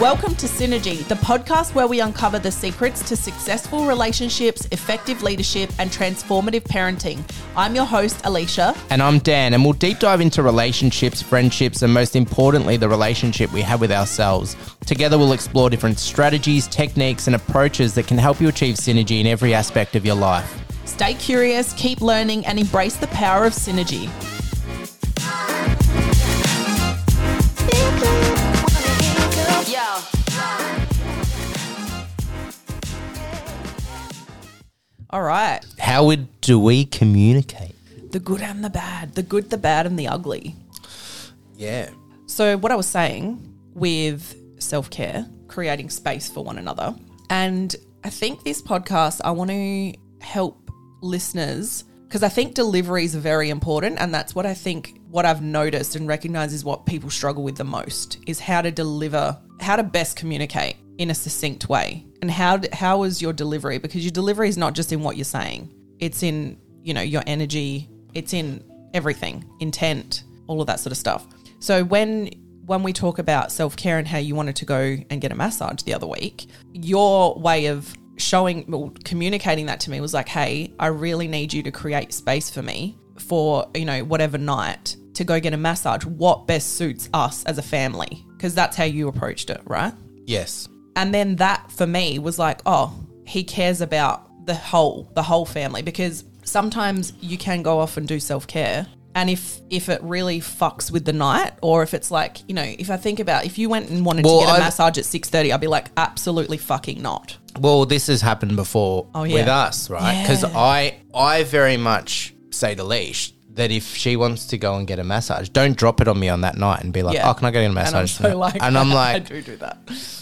Welcome to Synergy, the podcast where we uncover the secrets to successful relationships, effective leadership, and transformative parenting. I'm your host, Alicia. And I'm Dan, and we'll deep dive into relationships, friendships, and most importantly, the relationship we have with ourselves. Together, we'll explore different strategies, techniques, and approaches that can help you achieve synergy in every aspect of your life. Stay curious, keep learning, and embrace the power of synergy. All right. How would, do we communicate? The good and the bad, the good, the bad, and the ugly. Yeah. So, what I was saying with self care, creating space for one another. And I think this podcast, I want to help listeners because I think delivery is very important. And that's what I think, what I've noticed and recognized is what people struggle with the most is how to deliver, how to best communicate in a succinct way. And how, how is your delivery? Because your delivery is not just in what you're saying, it's in, you know, your energy, it's in everything, intent, all of that sort of stuff. So when when we talk about self care and how you wanted to go and get a massage the other week, your way of showing, well, communicating that to me was like, hey, I really need you to create space for me for, you know, whatever night to go get a massage. What best suits us as a family? Because that's how you approached it, right? Yes. And then that for me was like, oh, he cares about the whole, the whole family because sometimes you can go off and do self care and if if it really fucks with the night or if it's like you know if i think about if you went and wanted Well, to get a I've- massage at 6.30 i'd be like absolutely fucking not Well, this has happened before Oh, yeah. with us, right? Because Yeah. I, I very much say to Leash that if she wants to go and get a massage, don't drop it on me on that night and be like, Yeah. "Oh, can I go get a massage?" and i'm so tonight?" like and I'm i like, do do that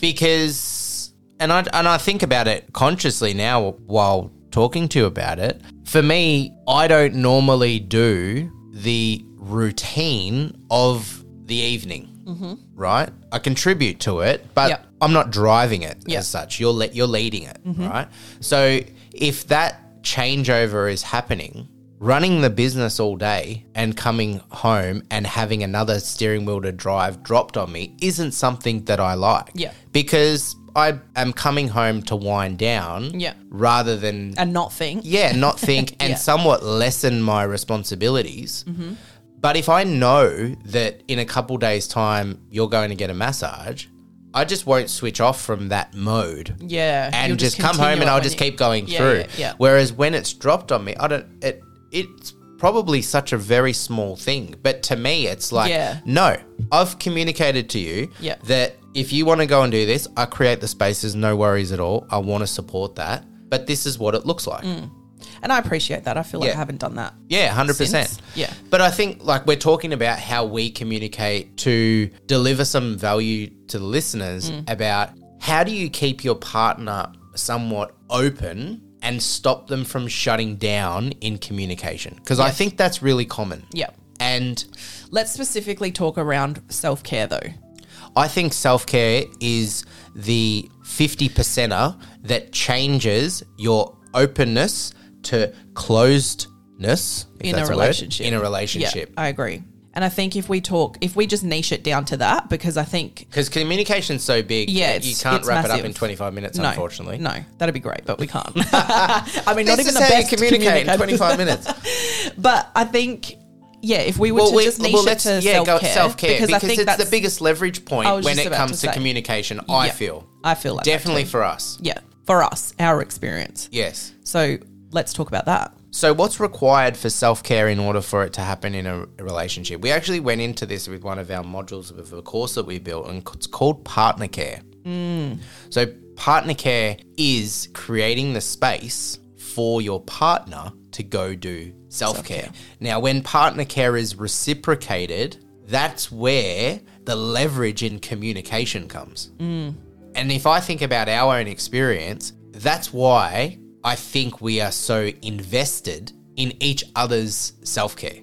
because and I and I think about it consciously now while talking to you about it. For me, I don't normally do the routine of the evening. Mm-hmm. Right, I contribute to it, but Yep. I'm not driving it as such. You're le- you're leading it, mm-hmm. right? So if that changeover is happening, running the business all day and coming home and having another steering wheel to drive dropped on me isn't something that I like. Yeah. Because I am coming home to wind down Yeah. rather than and not think yeah, not think and Yeah. somewhat lessen my responsibilities. Mm-hmm. But if I know that in a couple days' time you're going to get a massage, I just won't switch off from that mode yeah and you'll just, come home and I'll just keep going Yeah, through. yeah, yeah. Whereas when it's dropped on me, I don't. It it's probably such a very small thing, but to me, it's like Yeah. no. I've communicated to you Yeah. that if you want to go and do this, I create the spaces, no worries at all. I want to support that, but this is what it looks like. and i appreciate that i feel like Yeah. i haven't done that Yeah, hundred percent. Since- yeah. But I think like we're talking about how we communicate to deliver some value to the listeners Mm. about how do you keep your partner somewhat open and stop them from shutting down in communication? Because I think that's really common. yeah And let's specifically talk around self-care though I think self care is the 50 percenter that changes your openness to closedness in a word, relationship in a relationship. yeah i agree and i think if we talk if we just niche it down to that because i think Because communication's so big, Yeah, you can't wrap it up in 25 minutes, No, unfortunately. No, that'd be great, but we can't. I mean, not even the how best you communicate in 25 minutes. But I think, yeah, if we were to we- just niche well, it to yeah, self-care, self-care because, because, I think it's that's the biggest leverage point when it comes to to, communication, I Yeah. feel. I feel like Definitely for us. yeah, for us, our experience. Yes. So let's talk about that. So, what's required for self care in order for it to happen in a, relationship? We actually went into this with one of our modules of a course that we built, and it's called partner care. Mm. So, partner care is creating the space for your partner to go do self care. Self-care. Now, when partner care is reciprocated, that's where the leverage in communication comes. Mm. And if I think about our own experience, that's why I think we are so invested in each other's self care.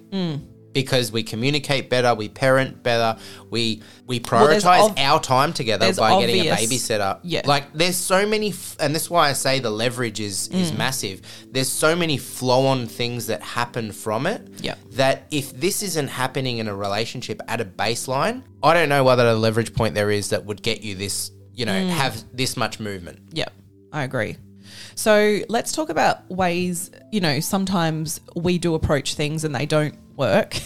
Because we communicate better, we parent better, we we Well, there's prioritize our time together by getting a obvious- babysitter. Yeah. Like there's so many, f- and that's why I say the leverage is is Mm. massive. There's so many flow on things that happen from it. Yeah. That if this isn't happening in a relationship at a baseline, I don't know what other leverage point there is that would get you this you know, have this much movement. Yeah, I agree. So let's talk about ways, you know, sometimes we do approach things and they don't work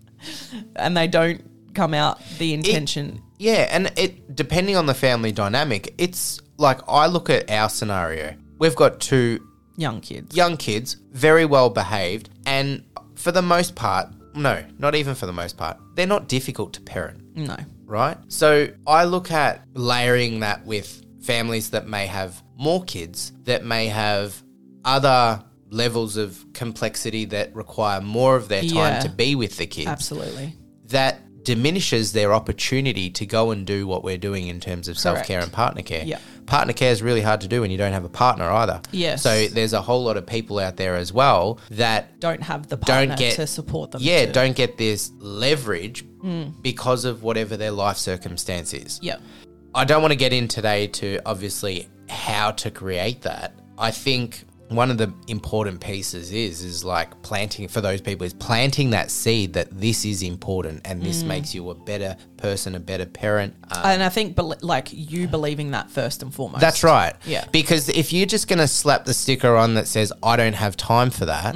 and they don't come out the intention. Yeah, and it depending on the family dynamic, it's like I look at our scenario. We've got two young kids. young kids, very well behaved, and for the most part, no, not even for the most part, they're not difficult to parent, No. right? So I look at layering that with families that may have more kids, that may have other levels of complexity that require more of their time Yeah. to be with the kids Absolutely. that diminishes their opportunity to go and do what we're doing in terms of self care and partner care. Yeah. Partner care is really hard to do when you don't have a partner either. Yes. So there's a whole lot of people out there as well that Don't have the partner don't get to support them. Yeah, to- don't get this leverage Mm. because of whatever their life circumstance is. Yep. I don't want to get in today to obviously how to create that. I think one of the important pieces is is like planting for those people is planting that seed that this is important and this Mm. makes you a better person, a better parent. Uh, And I think, like, you believing that first and foremost. that's right. Yeah. Because if you're just going to slap the sticker on that says I don't have time for that,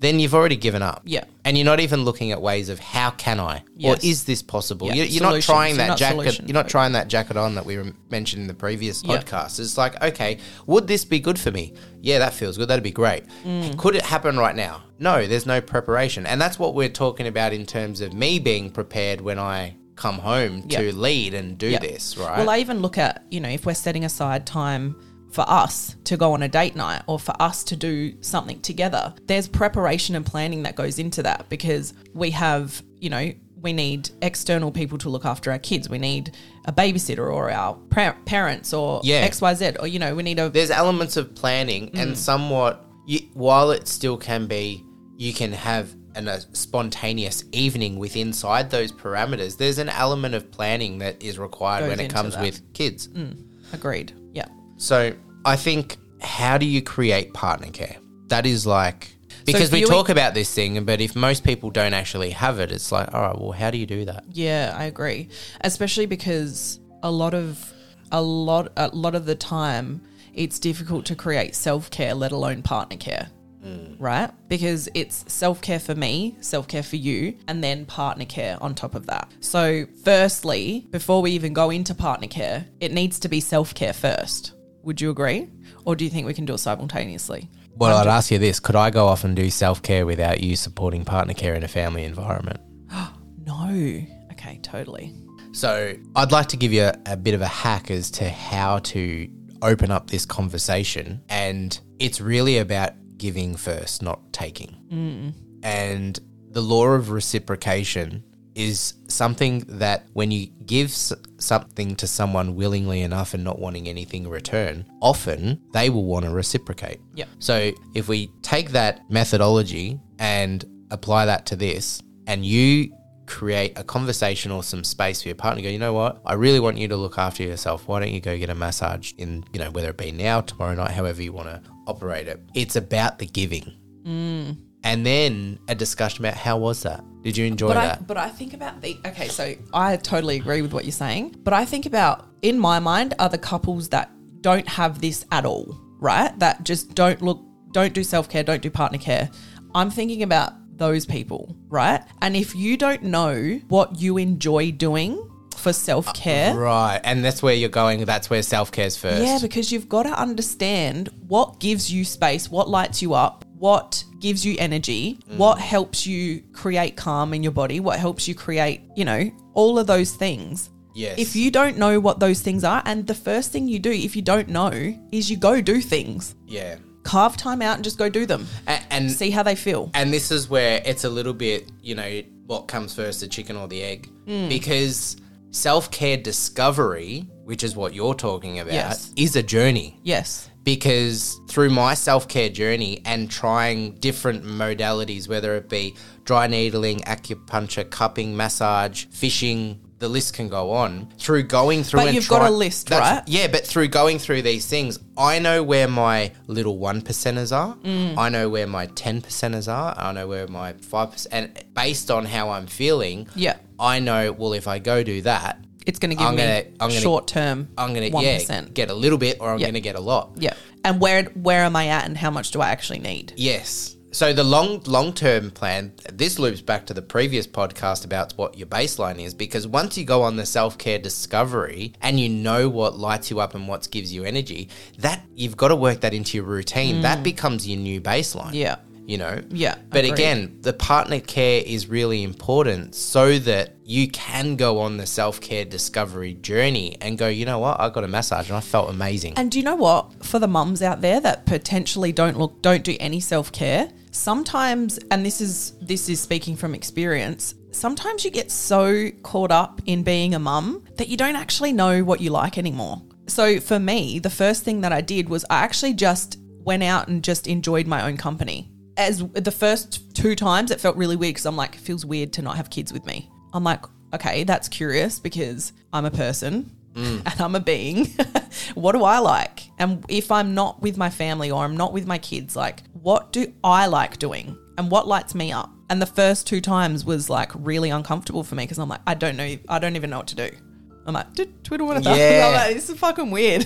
then you've already given up. Yeah. And you're not even looking at ways of how can I Yes. or is this possible? Yeah. You're, you're not trying that not jacket. solution You're not trying that jacket on that we mentioned in the previous Yeah. podcast. It's like, okay, would this be good for me? Yeah, that feels good. That'd be great. Mm. Could it happen right now? No, there's no preparation. And that's what we're talking about in terms of me being prepared when I come home to lead and do Yeah. this, right? Well, I even look at, you know, if we're setting aside time for us to go on a date night or for us to do something together, there's preparation and planning that goes into that because we have, you know, we need external people to look after our kids. We need a babysitter or our par- parents or Yeah. XYZ or, you know, we need a. there's elements of planning Mm. and somewhat you, while it still can be you can have an, a spontaneous evening with inside those parameters there's an element of planning that is required Goes when it comes that. with kids Agreed. Yeah. so i think how do you create partner care that is like because we talk about this thing but if most people don't actually have it it's like all right well how do you do that Yeah, I agree. Especially because a lot of a lot a lot of the time it's difficult to create self-care let alone partner care. Mm. Right? Because it's self-care for me, self-care for you, and then partner care on top of that. So, firstly, before we even go into partner care, it needs to be self-care first. Would you agree? Or do you think we can do it simultaneously? well um, i'd ask you this could i go off and do self-care without you supporting partner care in a family environment No. Okay, totally. So I'd like to give you a, a bit of a hack as to how to open up this conversation. And it's really about giving first, not taking. Mm. And the law of reciprocation is something that when you give s- something to someone willingly enough and not wanting anything in return, often they will want to reciprocate. Yep. So if we take that methodology and apply that to this, and you create a conversation or some space for your partner, go, you know what? I really want you to look after yourself. Why don't you go get a massage in, you know, whether it be now, tomorrow night, however you want to operate it. It's about the giving. Mm. And then a discussion about how was that? Did you enjoy But that? I, but I think about the okay. So I totally agree with what you're saying. But I think about in my mind are the couples that don't have this at all, right? That just don't look, don't do self care, don't do partner care. I'm thinking about those people, right? And if you don't know what you enjoy doing for self care, uh, Right. And that's where you're going. That's where self care's first. yeah, because you've got to understand what gives you space, what lights you up, what gives you energy, what helps you create calm in your body, what helps you create, you know, all of those things. Yes. If you don't know what those things are, and the first thing you do if you don't know is you go do things, yeah. carve time out and just go do them, And, and see how they feel. And this is where it's a little bit, you know, what comes first, the chicken or the egg? Hmm. Because self care discovery, which is what you're talking about, Yes. is a journey. Yes. Because through my self care journey and trying different modalities, whether it be dry needling, acupuncture, cupping, massage, fishing, the list can go on. Through going through But and you've got a list, right? Yeah, but through going through these things, I know where my little one percenters are. Mm. I know where my ten percenters are. I know where my five percent. And based on how I'm feeling, Yeah. I know. Well, if I go do that, It's going to give I'm me gonna- I'm gonna- short term. I'm gonna yeah get a little bit, or I'm Yeah. gonna get a lot. Yeah. And where where am I at, and how much do I actually need? Yes. So the long long term plan. This loops back to the previous podcast about what your baseline is, because once you go on the self care discovery and you know what lights you up and what gives you energy, that you've got to work that into your routine. That becomes your new baseline. Mm. Yeah. You know. Yeah, But agreed. again, the partner care is really important so that you can go on the self care discovery journey and go. You know what? I got a massage and I felt amazing. And do you know what? For the mums out there that potentially don't look, don't do any self care. Sometimes, and this is this is speaking from experience. Sometimes you get so caught up in being a mum that you don't actually know what you like anymore. So for me, the first thing that I did was I actually just went out and just enjoyed my own company. As the first two times, it felt really weird because I'm like, it feels weird to not have kids with me. I'm like, okay, that's curious because I'm a person mm. and I'm a being. what do I like? And if I'm not with my family or I'm not with my kids, like, what do I like doing? And what lights me up? And the first two times was like really uncomfortable for me because I'm like, I don't know, I don't even know what to do. I'm like, "Twitter, Twitter, what Yeah. I'm like, this is fucking weird.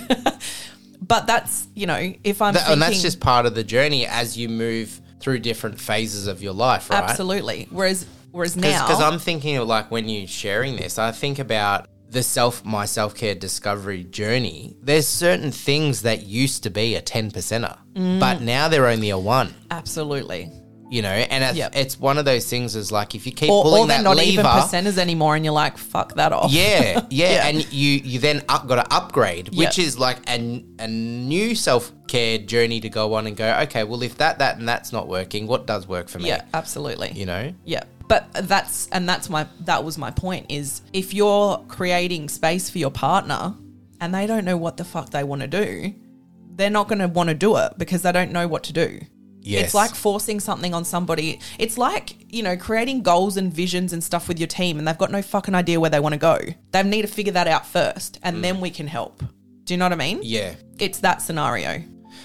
but that's, you know, if I'm That- and that's just part of the journey as you move through different phases of your life, right? absolutely. Whereas, whereas now, Because I'm thinking of like when you're sharing this, I think about the self my self care discovery journey. There's certain things that used to be a ten percenter, Mm. but now they're only a one. absolutely. You know, and it's, Yep. it's one of those things. Is like if you keep Or, pulling or they're that not lever, even percenters anymore, and you're like, fuck that off. yeah, yeah, Yeah. and you you then up, got to upgrade, which Yep. is like a, a new self care journey to go on and go. Okay, well if that that and that's not working, what does work for me? yeah, absolutely. You know, Yeah. But that's and that's my that was my point is if you're creating space for your partner and they don't know what the fuck they want to do, they're not going to want to do it because they don't know what to do. Yes. It's like forcing something on somebody. It's like, you know, creating goals and visions and stuff with your team and they've got no fucking idea where they want to go. They need to figure that out first and then mm. we can help. Do you know what I mean? yeah. It's that scenario.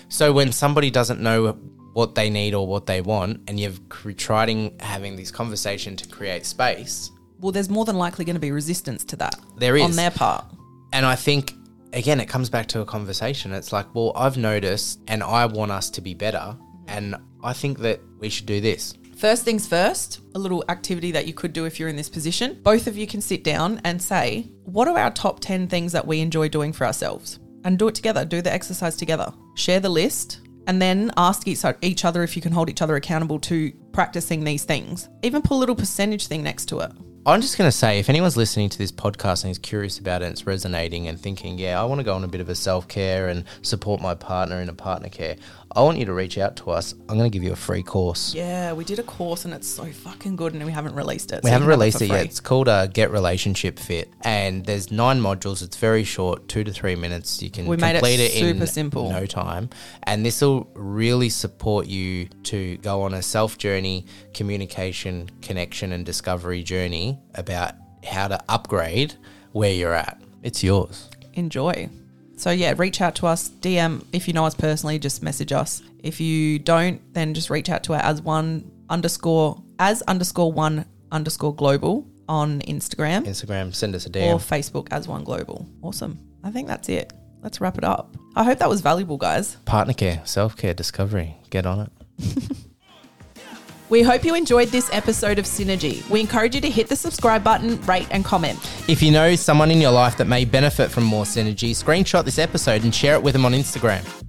So when somebody doesn't know what they need or what they want, and you've cr- tried having this conversation to create space, Well, there's more than likely going to be resistance to that. There is. On their part. and I think again it comes back to a conversation. It's like, well, I've noticed, and I want us to be better, and I think that we should do this. First things first, a little activity that you could do if you're in this position. Both of you can sit down and say, What are our top 10 things that we enjoy doing for ourselves? And do it together, do the exercise together. Share the list and then ask each other if you can hold each other accountable to practicing these things. Even put a little percentage thing next to it. I'm just going to say, if anyone's listening to this podcast and is curious about it, and it's resonating and thinking, yeah, I want to go on a bit of a self care and support my partner in a partner care, I want you to reach out to us. I'm going to give you a free course. Yeah, we did a course and it's so fucking good and we haven't released it. We so haven't released for it yet. It's called uh, Get Relationship Fit, and there's nine modules. It's very short, two to three minutes. You can We made it complete it, in super simple. no time, and this will really support you to go on a self journey, communication, connection, and discovery journey about how to upgrade where you're at. It's yours. enjoy. So yeah, reach out to us. DM if you know us personally, just message us. If you don't, then just reach out to our as one underscore as underscore one underscore global on Instagram Instagram, send us a DM. or Facebook as one global. Awesome. I think that's it. Let's wrap it up. I hope that was valuable, guys. Partner care, self care, discovery. Get on it. We hope you enjoyed this episode of Synergy. We encourage you to hit the subscribe button, rate, and comment. If you know someone in your life that may benefit from more synergy, screenshot this episode and share it with them on Instagram.